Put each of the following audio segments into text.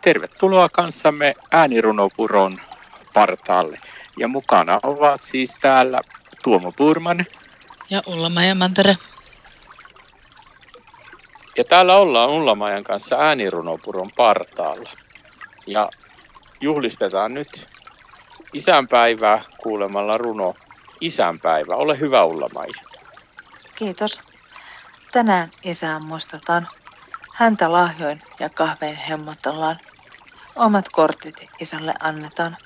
Tervetuloa kanssamme äänirunopuron partaalle. Ja mukana ovat siis täällä Tuomo Purman. Ja Ulla Mantere. Ja täällä ollaan Ullamajan kanssa äänirunopuron partaalla. Ja juhlistetaan nyt isänpäivää kuulemalla runo Isänpäivä. Ole hyvä Ullamaja. Kiitos. Tänään isää muistetaan. Häntä lahjoin ja kahveen hemmotellaan. Omat kortit isälle annetaan.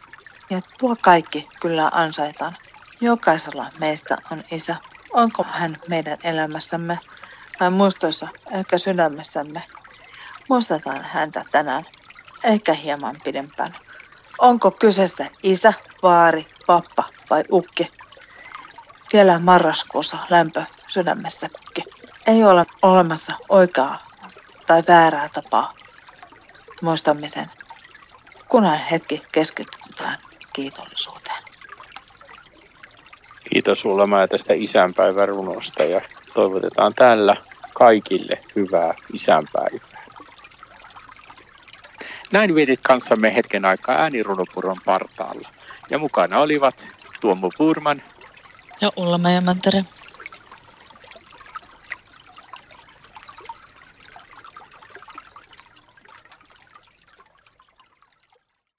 Ja tuo kaikki kyllä ansaitaan. Jokaisella meistä on isä. Onko hän meidän elämässämme vai muistoissa, ehkä sydämessämme? Muistetaan häntä tänään, ehkä hieman pidempään. Onko kyseessä isä, vaari, pappa vai ukki? Vielä marraskuussa lämpö sydämessä kukki. Ei ole olemassa oikeaa tai väärää tapaa muistamisen, kunhan hetki keskitytään kiitollisuuteen. Kiitos sulle tästä isänpäivän runosta ja toivotetaan tällä kaikille hyvää isänpäivää. Näin vietit kanssamme hetken aikaa äänirunopuron partaalla. Ja mukana olivat Tuomo Purman ja Ulla Mantere.